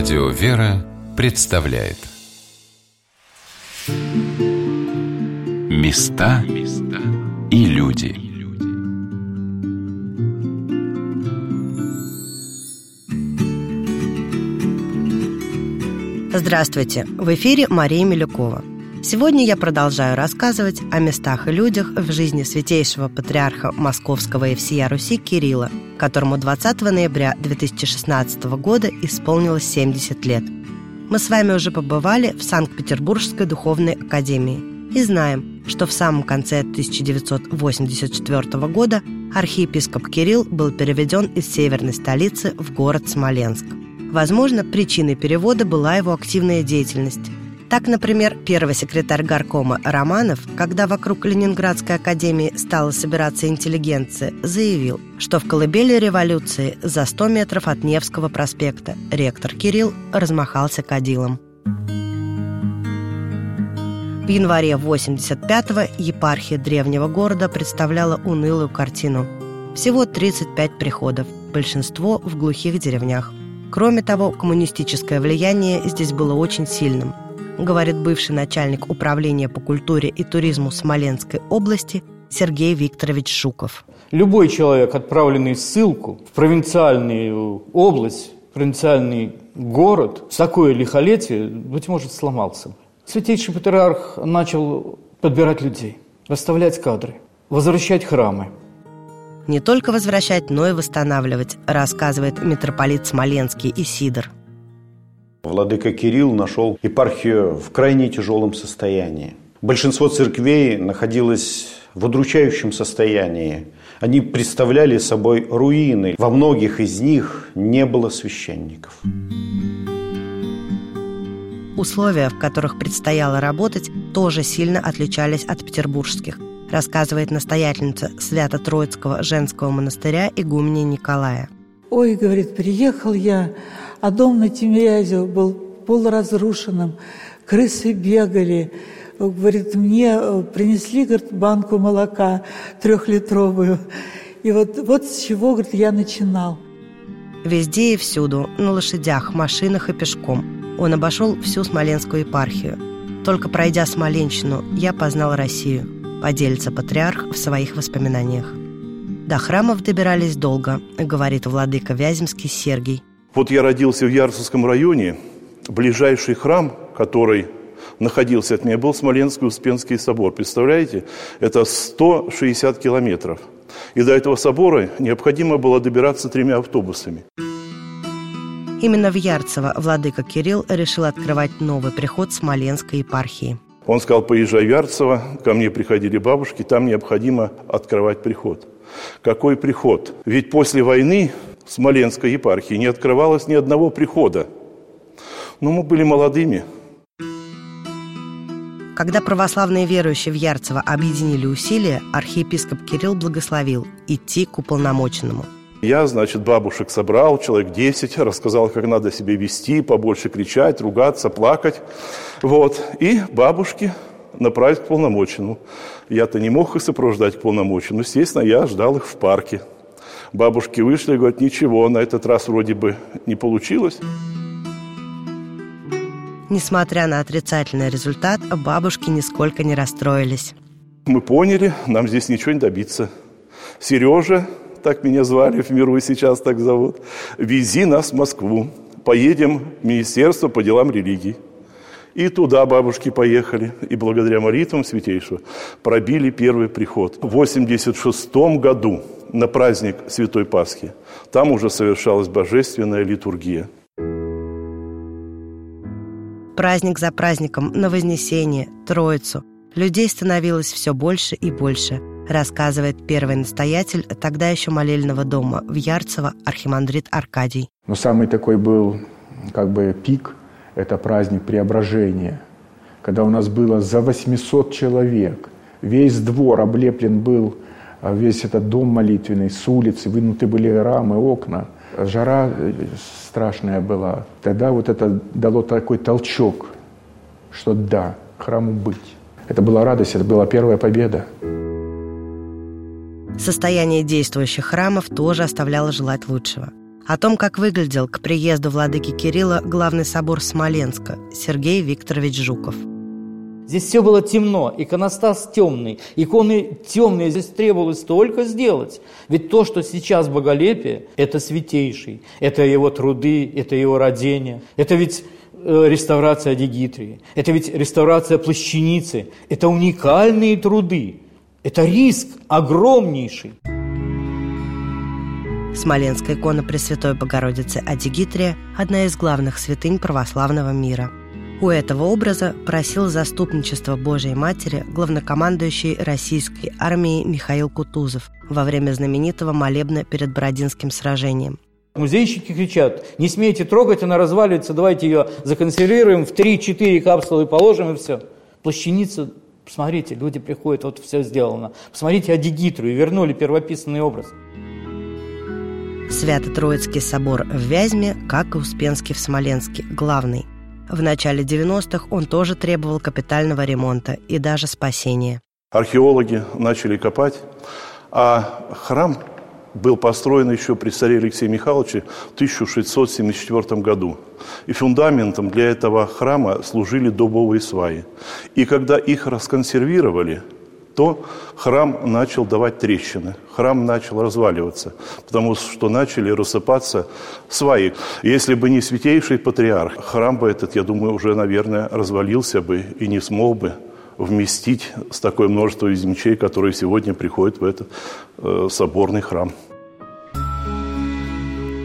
Радио «Вера» представляет Места и люди Здравствуйте! В эфире Мария Милюкова. Сегодня я продолжаю рассказывать о местах и людях в жизни святейшего патриарха Московского и всея Руси Кирилла, которому 20 ноября 2016 года исполнилось 70 лет. Мы с вами уже побывали в Санкт-Петербургской духовной академии и знаем, что в самом конце 1984 года архиепископ Кирилл был переведен из северной столицы в город Смоленск. Возможно, причиной перевода была его активная деятельность – так, например, первый секретарь горкома Романов, когда вокруг Ленинградской академии стала собираться интеллигенция, заявил, что в колыбели революции за 100 метров от Невского проспекта ректор Кирилл размахался кадилом. В январе 85-го епархия древнего города представляла унылую картину. Всего 35 приходов, большинство в глухих деревнях. Кроме того, коммунистическое влияние здесь было очень сильным – говорит бывший начальник управления по культуре и туризму Смоленской области Сергей Викторович Шуков. Любой человек, отправленный в ссылку в провинциальную область, провинциальный город, в такое лихолетие, быть может, сломался. Святейший патриарх начал подбирать людей, расставлять кадры, возвращать храмы. Не только возвращать, но и восстанавливать, рассказывает митрополит Смоленский Исидор – Владыка Кирилл нашел епархию в крайне тяжелом состоянии. Большинство церквей находилось в удручающем состоянии. Они представляли собой руины. Во многих из них не было священников. Условия, в которых предстояло работать, тоже сильно отличались от петербургских, рассказывает настоятельница Свято-Троицкого женского монастыря игумени Николая. Ой, говорит, приехал я, а дом на Тимирязево был полуразрушенным, крысы бегали. Говорит, мне э, принесли говорит, банку молока трехлитровую. И вот, вот с чего, говорит, я начинал. Везде и всюду, на лошадях, машинах и пешком. Он обошел всю Смоленскую епархию. Только пройдя Смоленщину, я познал Россию, поделится патриарх в своих воспоминаниях. До храмов добирались долго, говорит владыка Вяземский Сергий. Вот я родился в Ярцевском районе. Ближайший храм, который находился от меня, был Смоленский Успенский собор. Представляете? Это 160 километров. И до этого собора необходимо было добираться тремя автобусами. Именно в Ярцево владыка Кирилл решил открывать новый приход Смоленской епархии. Он сказал, поезжай в Ярцево, ко мне приходили бабушки, там необходимо открывать приход. Какой приход? Ведь после войны Смоленской епархии не открывалось ни одного прихода. Но мы были молодыми. Когда православные верующие в Ярцево объединили усилия, архиепископ Кирилл благословил идти к уполномоченному. Я, значит, бабушек собрал, человек 10, рассказал, как надо себя вести, побольше кричать, ругаться, плакать. Вот. И бабушки направить к полномоченному. Я-то не мог их сопровождать к полномоченному. Естественно, я ждал их в парке. Бабушки вышли и говорят, ничего, на этот раз вроде бы не получилось. Несмотря на отрицательный результат, бабушки нисколько не расстроились. Мы поняли, нам здесь ничего не добиться. Сережа, так меня звали в миру и сейчас так зовут, вези нас в Москву. Поедем в Министерство по делам религий. И туда бабушки поехали, и благодаря молитвам Святейшего пробили первый приход. В 86 году на праздник Святой Пасхи. Там уже совершалась божественная литургия. Праздник за праздником на Вознесение, Троицу. Людей становилось все больше и больше, рассказывает первый настоятель тогда еще молельного дома в Ярцево архимандрит Аркадий. Но самый такой был как бы пик – это праздник преображения, когда у нас было за 800 человек. Весь двор облеплен был а весь этот дом молитвенный, с улицы, вынуты были рамы, окна. Жара э, страшная была. Тогда вот это дало такой толчок, что да, храму быть. Это была радость, это была первая победа. Состояние действующих храмов тоже оставляло желать лучшего. О том, как выглядел к приезду владыки Кирилла главный собор Смоленска Сергей Викторович Жуков. Здесь все было темно, иконостас темный, иконы темные, здесь требовалось только сделать. Ведь то, что сейчас боголепие, это святейший, это его труды, это его родение, это ведь э, реставрация Дигитрии, это ведь реставрация плащаницы, это уникальные труды, это риск огромнейший. Смоленская икона Пресвятой Богородицы Адигитрия – одна из главных святынь православного мира. У этого образа просил заступничество Божией Матери главнокомандующий российской армией Михаил Кутузов во время знаменитого молебна перед Бородинским сражением. Музейщики кричат, не смейте трогать, она разваливается, давайте ее законсервируем, в 3-4 капсулы положим и все. Плащаница, посмотрите, люди приходят, вот все сделано. Посмотрите Адигитру и вернули первописанный образ. Свято-Троицкий собор в Вязьме, как и Успенский в Смоленске, главный. В начале 90-х он тоже требовал капитального ремонта и даже спасения. Археологи начали копать, а храм был построен еще при царе Алексее Михайловиче в 1674 году. И фундаментом для этого храма служили дубовые сваи. И когда их расконсервировали – то храм начал давать трещины, храм начал разваливаться, потому что начали рассыпаться сваи. Если бы не святейший патриарх, храм бы этот, я думаю, уже, наверное, развалился бы и не смог бы вместить с такое множество из мечей, которые сегодня приходят в этот э, соборный храм.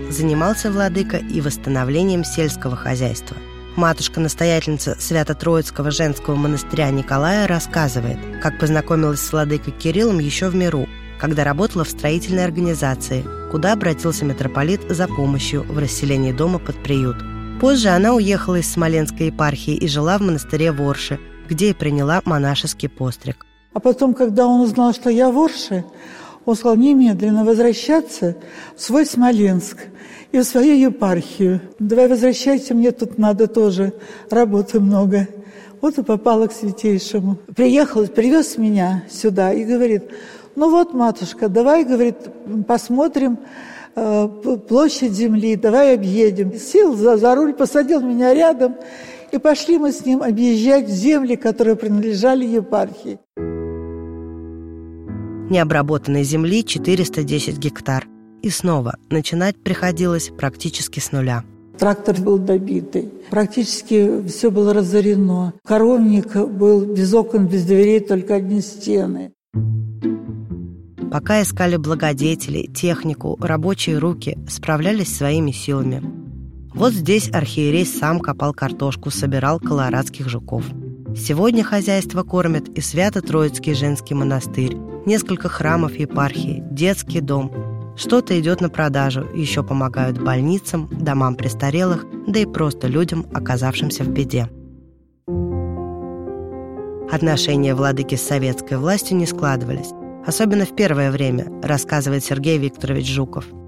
Занимался владыка и восстановлением сельского хозяйства – Матушка-настоятельница Свято-Троицкого женского монастыря Николая рассказывает, как познакомилась с владыкой Кириллом еще в миру, когда работала в строительной организации, куда обратился митрополит за помощью в расселении дома под приют. Позже она уехала из Смоленской епархии и жила в монастыре Ворши, где и приняла монашеский постриг. А потом, когда он узнал, что я Ворши, он сказал немедленно возвращаться в свой Смоленск и в свою епархию. Давай возвращайся, мне тут надо тоже, работы много. Вот и попала к святейшему. Приехал, привез меня сюда и говорит, ну вот, матушка, давай, говорит, посмотрим э, площадь земли, давай объедем. Сел за, за руль, посадил меня рядом, и пошли мы с ним объезжать земли, которые принадлежали епархии необработанной земли 410 гектар. И снова начинать приходилось практически с нуля. Трактор был добитый. Практически все было разорено. Коровник был без окон, без дверей, только одни стены. Пока искали благодетелей, технику, рабочие руки, справлялись своими силами. Вот здесь архиерей сам копал картошку, собирал колорадских жуков – Сегодня хозяйство кормит и Свято-Троицкий женский монастырь, несколько храмов епархии, детский дом. Что-то идет на продажу, еще помогают больницам, домам престарелых, да и просто людям, оказавшимся в беде. Отношения владыки с советской властью не складывались, особенно в первое время, рассказывает Сергей Викторович Жуков –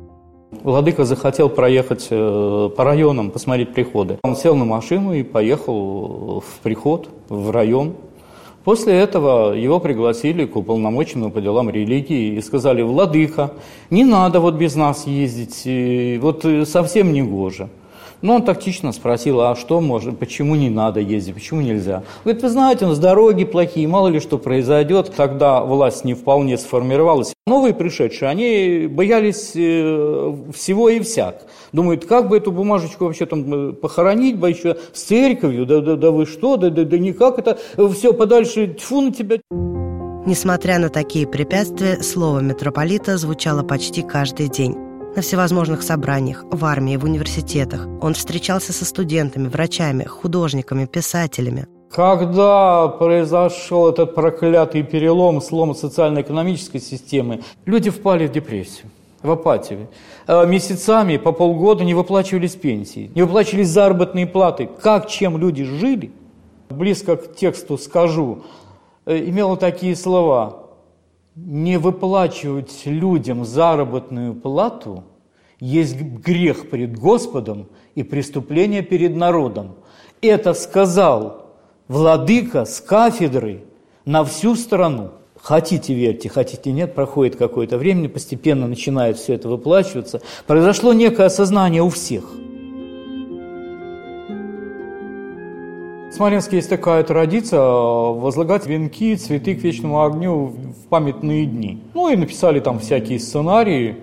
Владыка захотел проехать э, по районам, посмотреть приходы. Он сел на машину и поехал в приход, в район. После этого его пригласили к уполномоченному по делам религии и сказали, «Владыка, не надо вот без нас ездить, вот э, совсем не гоже». Но он тактично спросил, а что может, почему не надо ездить, почему нельзя? Говорит, вы знаете, у нас дороги плохие, мало ли что произойдет. Тогда власть не вполне сформировалась. Новые пришедшие, они боялись э, всего и всяк. Думают, как бы эту бумажечку вообще там э, похоронить бы еще с церковью, да, да, да вы что, да, да, да никак это все подальше, тьфу на тебя. Несмотря на такие препятствия, слово митрополита звучало почти каждый день на всевозможных собраниях, в армии, в университетах. Он встречался со студентами, врачами, художниками, писателями. Когда произошел этот проклятый перелом, слом социально-экономической системы, люди впали в депрессию в апатию. А месяцами по полгода не выплачивались пенсии, не выплачивались заработные платы. Как, чем люди жили? Близко к тексту скажу, э, имело такие слова не выплачивать людям заработную плату есть грех перед Господом и преступление перед народом. Это сказал владыка с кафедры на всю страну. Хотите верьте, хотите нет, проходит какое-то время, постепенно начинает все это выплачиваться. Произошло некое осознание у всех. Смоленске есть такая традиция возлагать венки, цветы к вечному огню в памятные дни. Ну и написали там всякие сценарии,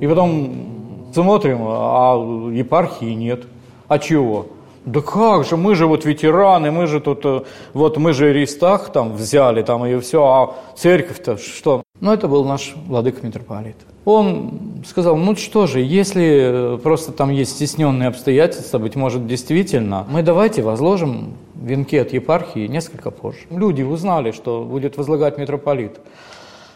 и потом смотрим, а епархии нет. А чего? Да как же, мы же вот ветераны, мы же тут, э, вот мы же Рейстах там взяли, там и все, а церковь-то что? Ну, это был наш владыка митрополит. Он сказал, ну что же, если просто там есть стесненные обстоятельства, быть может, действительно, мы давайте возложим венки от епархии несколько позже. Люди узнали, что будет возлагать митрополит.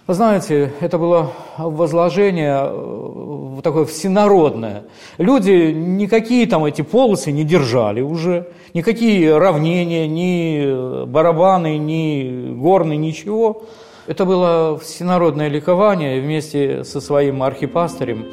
Вы знаете, это было возложение э, такое всенародное. Люди никакие там эти полосы не держали уже, никакие равнения, ни барабаны, ни горны, ничего. Это было всенародное ликование вместе со своим архипастырем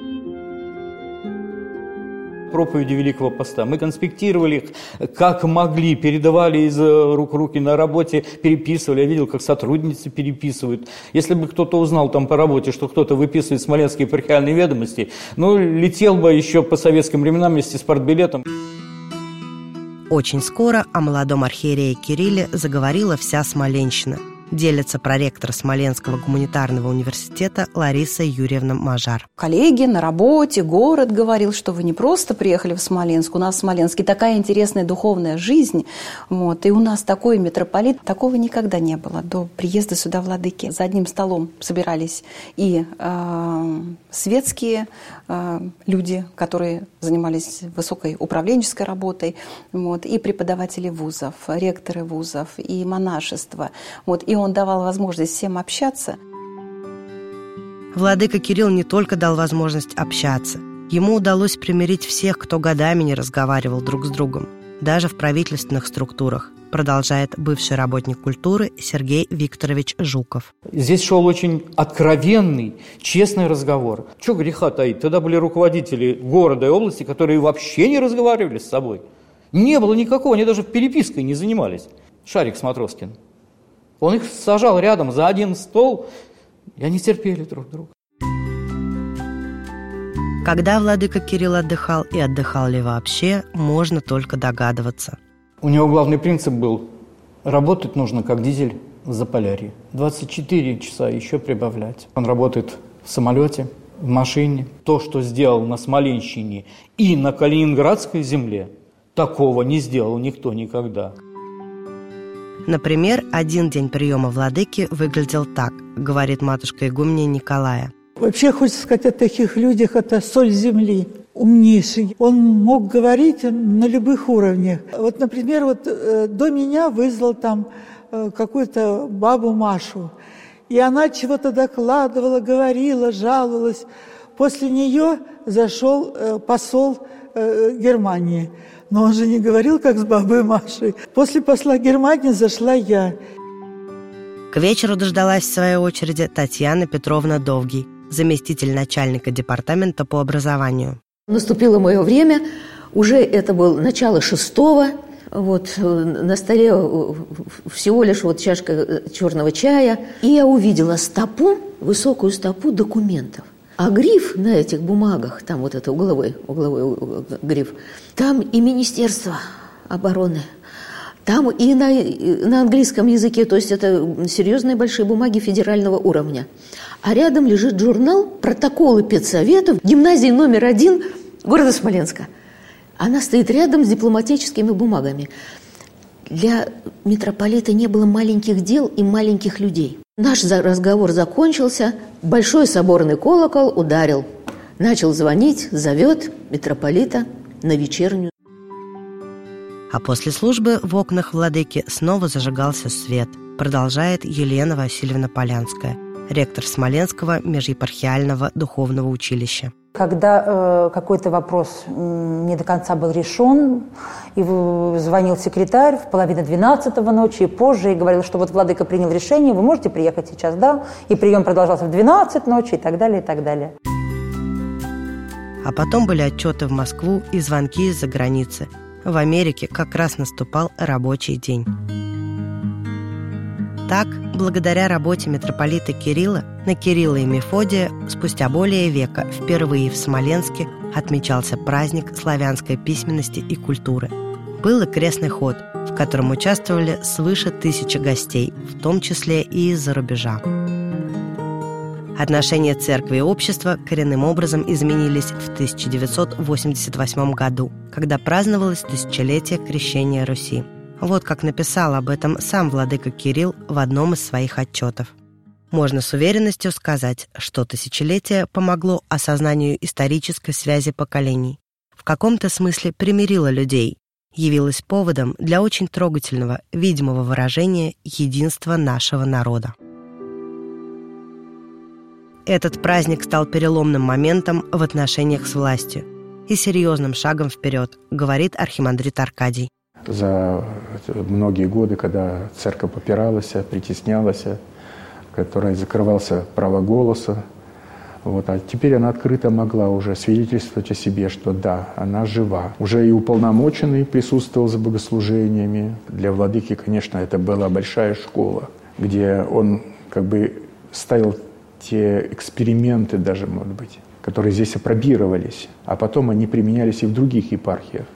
проповеди Великого Поста. Мы конспектировали их как могли, передавали из рук в руки на работе, переписывали. Я видел, как сотрудницы переписывают. Если бы кто-то узнал там по работе, что кто-то выписывает смоленские епархиальные ведомости, ну, летел бы еще по советским временам вместе с портбилетом. Очень скоро о молодом архиерее Кирилле заговорила вся Смоленщина – делится проректор Смоленского гуманитарного университета Лариса Юрьевна Мажар. Коллеги на работе, город говорил, что вы не просто приехали в Смоленск, у нас в Смоленске такая интересная духовная жизнь, вот, и у нас такой митрополит, такого никогда не было до приезда сюда владыки. За одним столом собирались и э, светские э, люди, которые занимались высокой управленческой работой, вот, и преподаватели вузов, ректоры вузов, и монашество. Вот, и он давал возможность всем общаться. Владыка Кирилл не только дал возможность общаться. Ему удалось примирить всех, кто годами не разговаривал друг с другом, даже в правительственных структурах, продолжает бывший работник культуры Сергей Викторович Жуков. Здесь шел очень откровенный, честный разговор. Что греха таить? Тогда были руководители города и области, которые вообще не разговаривали с собой. Не было никакого, они даже перепиской не занимались. Шарик Смотроскин. Он их сажал рядом за один стол, и они терпели друг друга. Когда владыка Кирилл отдыхал и отдыхал ли вообще, можно только догадываться. У него главный принцип был – работать нужно как дизель в Заполярье. 24 часа еще прибавлять. Он работает в самолете, в машине. То, что сделал на Смоленщине и на Калининградской земле, такого не сделал никто никогда. Например, один день приема владыки выглядел так, говорит матушка игумня Николая. Вообще, хочется сказать о таких людях, это соль земли, умнейший. Он мог говорить на любых уровнях. Вот, например, вот э, до меня вызвал там э, какую-то бабу Машу, и она чего-то докладывала, говорила, жаловалась. После нее зашел э, посол Германии – но он же не говорил, как с бабой Машей. После посла Германии зашла я. К вечеру дождалась в своей очереди Татьяна Петровна Довгий, заместитель начальника департамента по образованию. Наступило мое время, уже это было начало шестого, вот э, на столе э, всего лишь вот чашка э, черного чая, и я увидела стопу, высокую стопу документов. А гриф на этих бумагах, там вот это угловой, угловой гриф, там и Министерство обороны, там и на, и на английском языке, то есть это серьезные большие бумаги федерального уровня. А рядом лежит журнал «Протоколы педсоветов гимназии номер один города Смоленска». Она стоит рядом с дипломатическими бумагами. Для митрополита не было маленьких дел и маленьких людей. Наш разговор закончился, большой соборный колокол ударил. Начал звонить, зовет митрополита на вечернюю. А после службы в окнах владыки снова зажигался свет, продолжает Елена Васильевна Полянская, ректор Смоленского межепархиального духовного училища. Когда э, какой-то вопрос не до конца был решен, и звонил секретарь в половине двенадцатого ночи и позже, и говорил, что вот владыка принял решение, вы можете приехать сейчас, да? И прием продолжался в 12 ночи и так далее, и так далее. А потом были отчеты в Москву и звонки из-за границы. В Америке как раз наступал рабочий день. Так, благодаря работе митрополита Кирилла, на Кирилла и Мефодия спустя более века впервые в Смоленске отмечался праздник славянской письменности и культуры. Был и крестный ход, в котором участвовали свыше тысячи гостей, в том числе и из-за рубежа. Отношения церкви и общества коренным образом изменились в 1988 году, когда праздновалось тысячелетие крещения Руси. Вот как написал об этом сам владыка Кирилл в одном из своих отчетов. Можно с уверенностью сказать, что тысячелетие помогло осознанию исторической связи поколений. В каком-то смысле примирило людей, явилось поводом для очень трогательного, видимого выражения единства нашего народа. Этот праздник стал переломным моментом в отношениях с властью и серьезным шагом вперед, говорит архимандрит Аркадий. За многие годы, когда церковь попиралась, притеснялась, которой закрывался право голоса, вот, а теперь она открыто могла уже свидетельствовать о себе, что да, она жива. Уже и уполномоченный присутствовал за богослужениями. Для владыки, конечно, это была большая школа, где он как бы ставил те эксперименты даже, может быть, которые здесь опробировались, а потом они применялись и в других епархиях.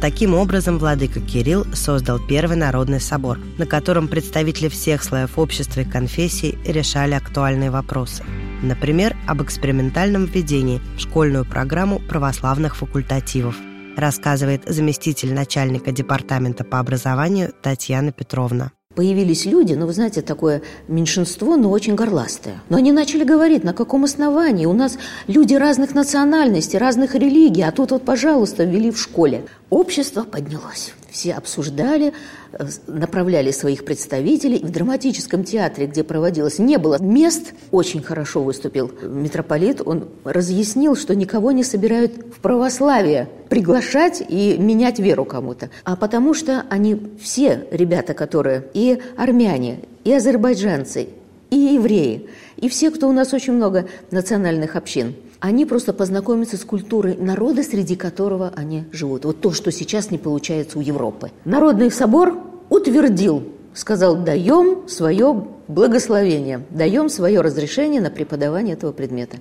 Таким образом, владыка Кирилл создал Первый народный собор, на котором представители всех слоев общества и конфессий решали актуальные вопросы. Например, об экспериментальном введении в школьную программу православных факультативов, рассказывает заместитель начальника департамента по образованию Татьяна Петровна появились люди, ну, вы знаете, такое меньшинство, но очень горластое. Но они начали говорить, на каком основании? У нас люди разных национальностей, разных религий, а тут вот, пожалуйста, ввели в школе. Общество поднялось. Все обсуждали, э, направляли своих представителей. В драматическом театре, где проводилось, не было мест. Очень хорошо выступил митрополит. Он разъяснил, что никого не собирают в православие приглашать и менять веру кому-то. А потому что они все ребята, которые и армяне, и азербайджанцы, и евреи, и все, кто у нас очень много национальных общин – они просто познакомятся с культурой народа, среди которого они живут. Вот то, что сейчас не получается у Европы. Народный собор утвердил, сказал, даем свое благословение, даем свое разрешение на преподавание этого предмета.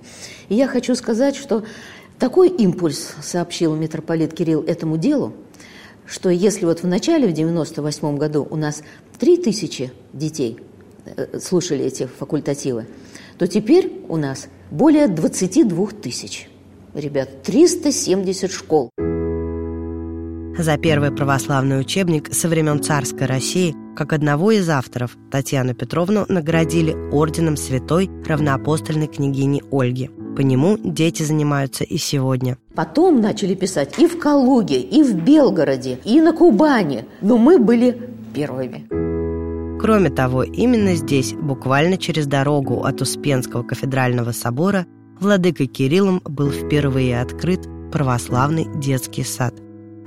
И я хочу сказать, что такой импульс сообщил митрополит Кирилл этому делу, что если вот в начале, в 98 году у нас 3000 детей э, слушали эти факультативы, то теперь у нас более 22 тысяч. Ребят, 370 школ. За первый православный учебник со времен царской России, как одного из авторов, Татьяну Петровну наградили орденом святой равноапостольной княгини Ольги. По нему дети занимаются и сегодня. Потом начали писать и в Калуге, и в Белгороде, и на Кубани. Но мы были первыми. Кроме того, именно здесь, буквально через дорогу от Успенского кафедрального собора, владыкой Кириллом был впервые открыт православный детский сад.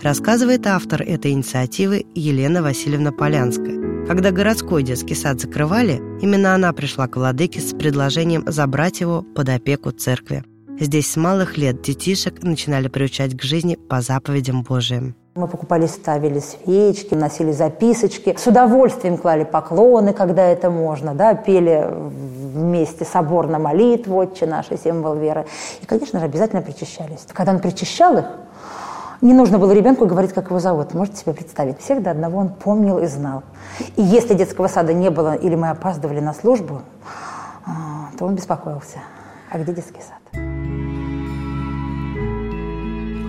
Рассказывает автор этой инициативы Елена Васильевна Полянская. Когда городской детский сад закрывали, именно она пришла к владыке с предложением забрать его под опеку церкви. Здесь с малых лет детишек начинали приучать к жизни по заповедям Божиим. Мы покупали, ставили свечки, носили записочки, с удовольствием клали поклоны, когда это можно, да, пели вместе соборно молитву «Отче наш» символ веры. И, конечно же, обязательно причащались. Когда он причащал их, не нужно было ребенку говорить, как его зовут. Можете себе представить. Всех до одного он помнил и знал. И если детского сада не было или мы опаздывали на службу, а, то он беспокоился. А где детский сад?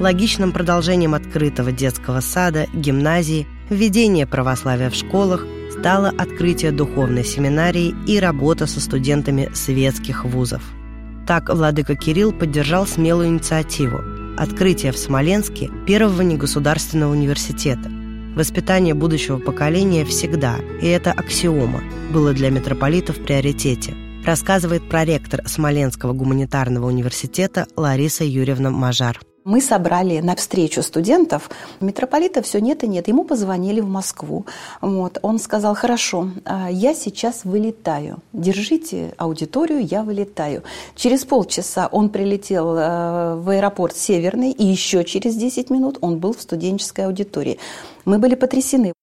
Логичным продолжением открытого детского сада, гимназии, введение православия в школах стало открытие духовной семинарии и работа со студентами светских вузов. Так владыка Кирилл поддержал смелую инициативу – открытие в Смоленске первого негосударственного университета. Воспитание будущего поколения всегда, и это аксиома, было для митрополита в приоритете, рассказывает проректор Смоленского гуманитарного университета Лариса Юрьевна Мажар. Мы собрали на встречу студентов. Митрополита все нет и нет. Ему позвонили в Москву. Вот. Он сказал, хорошо, а, я сейчас вылетаю. Держите аудиторию, я вылетаю. Через полчаса он прилетел э, в аэропорт Северный, и еще через 10 минут он был в студенческой аудитории. Мы были потрясены.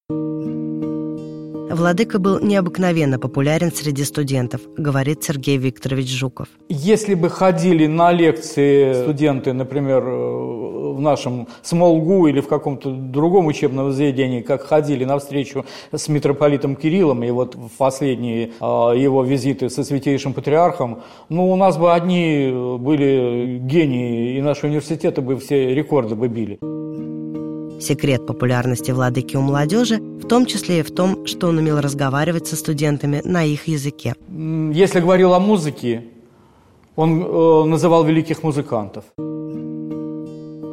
Владыка был необыкновенно популярен среди студентов, говорит Сергей Викторович Жуков. Если бы ходили на лекции студенты, например, э, в нашем Смолгу или в каком-то другом учебном заведении, как ходили на встречу с митрополитом Кириллом, и вот в последние а, его визиты со святейшим патриархом, ну, у нас бы одни были гении, и наши университеты бы все рекорды бы били. Секрет популярности владыки у молодежи в том числе и в том, что он умел разговаривать со студентами на их языке. Если говорил о музыке, он э, называл великих музыкантов.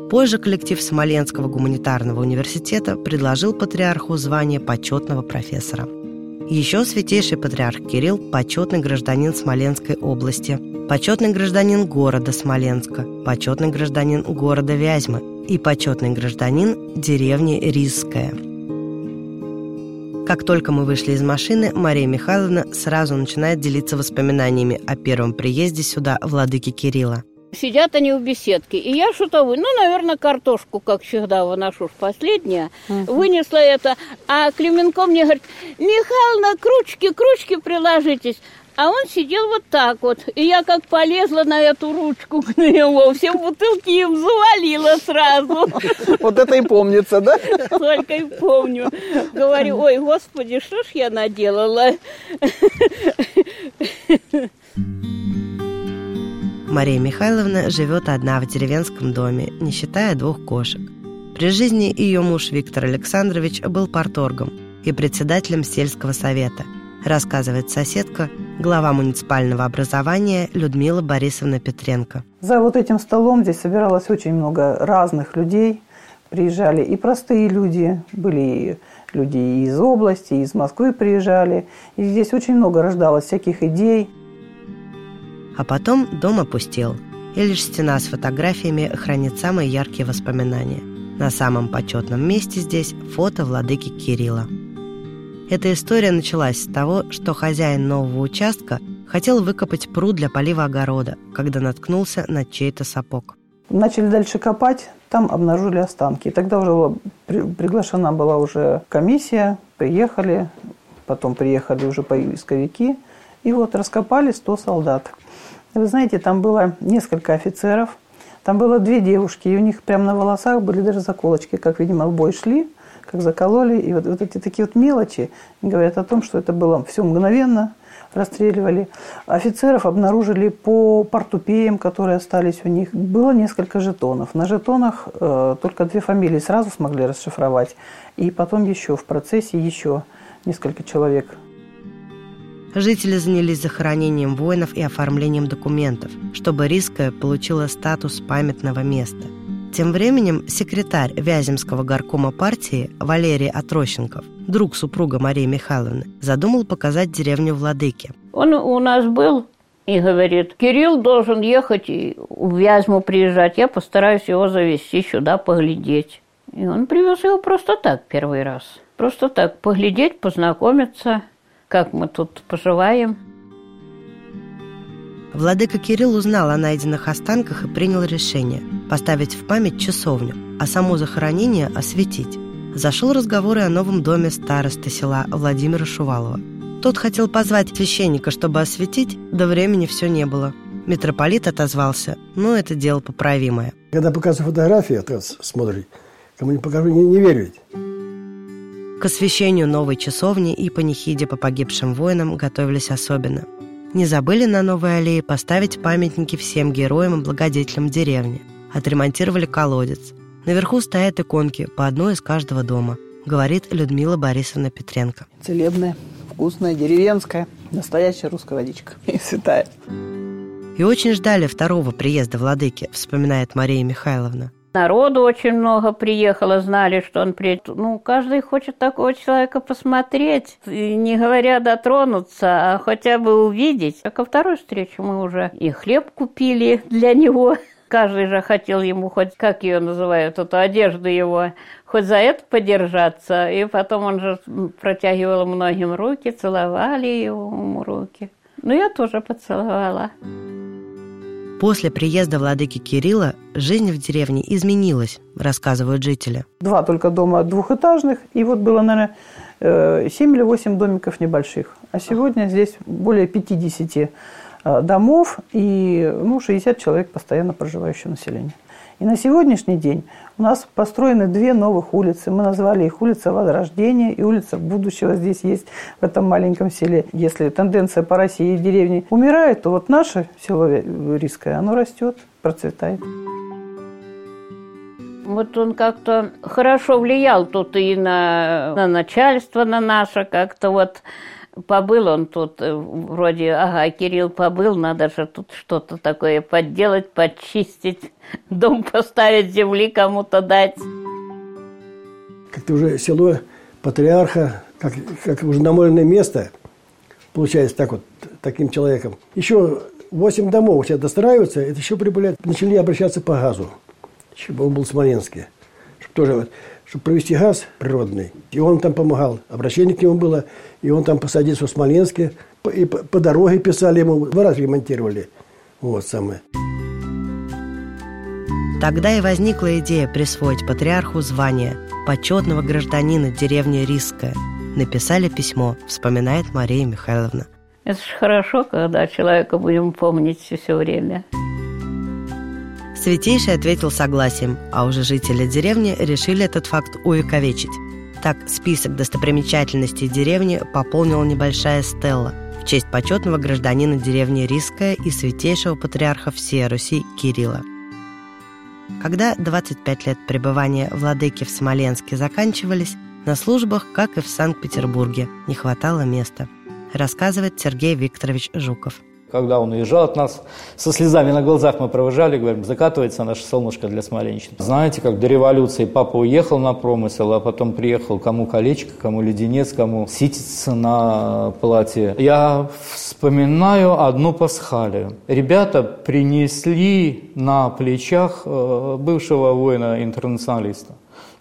Позже коллектив Смоленского гуманитарного университета предложил патриарху звание почетного профессора. Еще святейший патриарх Кирилл – почетный гражданин Смоленской области, почетный гражданин города Смоленска, почетный гражданин города Вязьмы и почетный гражданин деревни Ризская. Как только мы вышли из машины, Мария Михайловна сразу начинает делиться воспоминаниями о первом приезде сюда владыки Кирилла. Сидят они в беседке. И я что-то, вы, ну, наверное, картошку, как всегда, выношу последняя. Uh-huh. Вынесла это. А Клименко мне говорит, Михайловна, к ручке, к ручке приложитесь. А он сидел вот так вот. И я как полезла на эту ручку к нему, все бутылки им завалила сразу. Вот это и помнится, да? Только и помню. Говорю, ой, господи, что ж я наделала? Мария Михайловна живет одна в деревенском доме, не считая двух кошек. При жизни ее муж Виктор Александрович был порторгом и председателем сельского совета, рассказывает соседка, глава муниципального образования Людмила Борисовна Петренко. За вот этим столом здесь собиралось очень много разных людей. Приезжали и простые люди, были и люди и из области, и из Москвы приезжали. И здесь очень много рождалось всяких идей. А потом дом опустел, и лишь стена с фотографиями хранит самые яркие воспоминания. На самом почетном месте здесь фото владыки Кирилла. Эта история началась с того, что хозяин нового участка хотел выкопать пруд для полива огорода, когда наткнулся на чей-то сапог. Начали дальше копать, там обнаружили останки. И тогда уже приглашена была уже комиссия, приехали, потом приехали уже поисковики, и вот раскопали 100 солдат. Вы знаете, там было несколько офицеров, там было две девушки, и у них прямо на волосах были даже заколочки, как, видимо, в бой шли – как закололи. И вот, вот эти такие вот мелочи говорят о том, что это было все мгновенно, расстреливали. Офицеров обнаружили по портупеям, которые остались у них. Было несколько жетонов. На жетонах э, только две фамилии сразу смогли расшифровать. И потом еще в процессе еще несколько человек. Жители занялись захоронением воинов и оформлением документов, чтобы Рисская получила статус памятного места – тем временем секретарь Вяземского горкома партии Валерий Отрощенков, друг супруга Марии Михайловны, задумал показать деревню Владыки. Он у нас был и говорит, Кирилл должен ехать и в Вязьму приезжать, я постараюсь его завести сюда, поглядеть. И он привез его просто так первый раз. Просто так поглядеть, познакомиться, как мы тут поживаем. Владыка Кирилл узнал о найденных останках и принял решение поставить в память часовню, а само захоронение осветить. Зашел разговоры о новом доме старосты села Владимира Шувалова. Тот хотел позвать священника, чтобы осветить, до времени все не было. Митрополит отозвался, ну, это дело поправимое. Когда показываю фотографии, то смотрит, кому не покажу, не, не верю К освящению новой часовни и панихиде по погибшим воинам готовились особенно – не забыли на Новой аллее поставить памятники всем героям и благодетелям деревни. Отремонтировали колодец. Наверху стоят иконки, по одной из каждого дома, говорит Людмила Борисовна Петренко. Целебная, вкусная, деревенская, настоящая русская водичка и святая. И очень ждали второго приезда владыки, вспоминает Мария Михайловна. Народу очень много приехало, знали, что он приедет. Ну, каждый хочет такого человека посмотреть, не говоря дотронуться, а хотя бы увидеть. А ко второй встрече мы уже и хлеб купили для него. Каждый же хотел ему хоть, как ее называют, эту одежду его, хоть за это подержаться. И потом он же протягивал многим руки, целовали ему руки. Ну, я тоже поцеловала. После приезда владыки Кирилла жизнь в деревне изменилась, рассказывают жители. Два только дома двухэтажных, и вот было, наверное, э, 7 или 8 домиков небольших. А сегодня здесь более 50 э, домов и ну, 60 человек постоянно проживающего населения. И на сегодняшний день у нас построены две новых улицы. Мы назвали их улица Возрождения и улица Будущего. Здесь есть в этом маленьком селе. Если тенденция по России деревни умирает, то вот наше село Рисское, оно растет, процветает. Вот он как-то хорошо влиял тут и на, на начальство на наше, как-то вот побыл он тут, э, вроде, ага, Кирилл побыл, надо же тут что-то такое подделать, подчистить, дом поставить, земли кому-то дать. Как-то уже село патриарха, как, как уже намоленное место, получается так вот, таким человеком. Еще восемь домов тебя достраиваются, это еще прибыли, начали обращаться по газу. Еще он был в Смоленске. Чтобы тоже чтобы провести газ природный. И он там помогал. Обращение к нему было. И он там посадился в Смоленске. И по, по дороге писали ему. Два раза ремонтировали. Вот самое. Тогда и возникла идея присвоить патриарху звание почетного гражданина деревни Рисская. Написали письмо, вспоминает Мария Михайловна. Это же хорошо, когда человека будем помнить все время. Святейший ответил согласием, а уже жители деревни решили этот факт увековечить. Так, список достопримечательностей деревни пополнила небольшая стелла в честь почетного гражданина деревни Рисская и святейшего патриарха всей Руси Кирилла. Когда 25 лет пребывания владыки в Смоленске заканчивались, на службах, как и в Санкт-Петербурге, не хватало места, рассказывает Сергей Викторович Жуков. Когда он уезжал от нас, со слезами на глазах мы провожали, говорим, закатывается наше солнышко для Смоленщины. Знаете, как до революции папа уехал на промысел, а потом приехал кому колечко, кому леденец, кому ситица на платье. Я вспоминаю одну пасхалию. Ребята принесли на плечах э, бывшего воина-интернационалиста.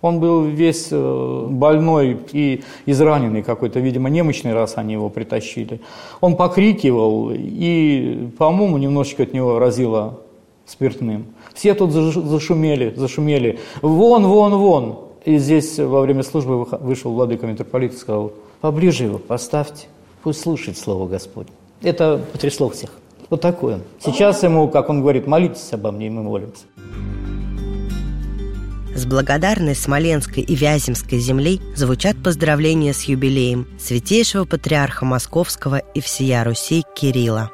Он был весь э, больной и израненный какой-то, видимо, немощный, раз они его притащили. Он покрикивал, и, по-моему, немножечко от него разило спиртным. Все тут зашумели, зашумели. Вон, вон, вон. И здесь во время службы вышел владыка митрополит и сказал, поближе его поставьте, пусть слушает Слово Господне. Это потрясло всех. Вот такой он. Сейчас ему, как он говорит, молитесь обо мне, и мы молимся. С благодарной Смоленской и Вяземской землей звучат поздравления с юбилеем святейшего патриарха Московского и всея Руси Кирилла.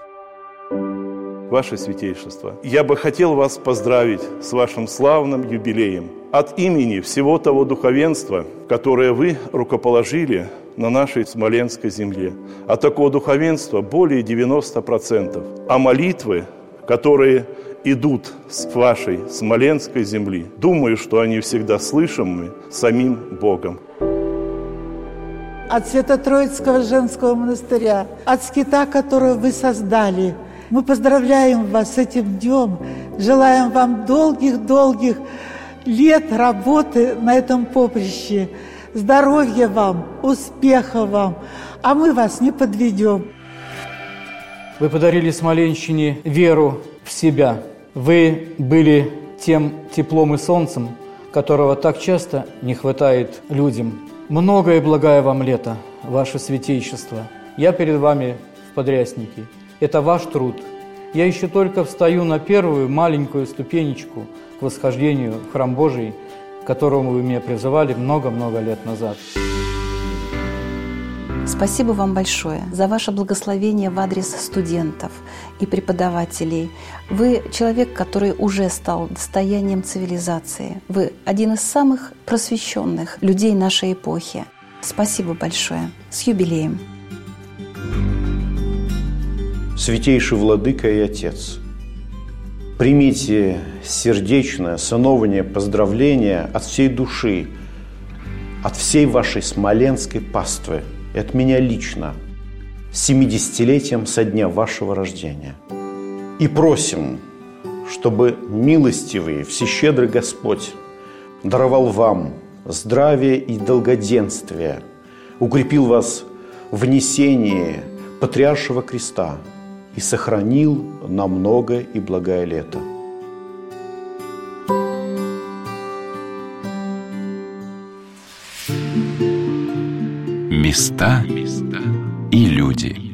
Ваше Святейшество, я бы хотел вас поздравить с вашим славным юбилеем. От имени всего того духовенства, которое вы рукоположили на нашей Смоленской земле. А такого духовенства более 90%. А молитвы, которые идут с вашей смоленской земли. Думаю, что они всегда слышимы самим Богом. От Свято-Троицкого женского монастыря, от скита, которого вы создали, мы поздравляем вас с этим днем, желаем вам долгих-долгих лет работы на этом поприще, здоровья вам, успеха вам, а мы вас не подведем. Вы подарили Смоленщине веру в себя. Вы были тем теплом и солнцем, которого так часто не хватает людям. Многое и благое вам лето, ваше святейшество. Я перед вами в подряснике. Это ваш труд. Я еще только встаю на первую маленькую ступенечку к восхождению в храм Божий, к которому вы меня призывали много-много лет назад. Спасибо вам большое за ваше благословение в адрес студентов и преподавателей. Вы человек, который уже стал достоянием цивилизации. Вы один из самых просвещенных людей нашей эпохи. Спасибо большое. С юбилеем. Святейший Владыка и Отец, примите сердечное сынование поздравления от всей души, от всей вашей смоленской паствы – и от меня лично с 70-летием со дня вашего рождения. И просим, чтобы милостивый, всещедрый Господь даровал вам здравие и долгоденствие, укрепил вас в несении Патриаршего Креста и сохранил на много и благое лето. Места и люди.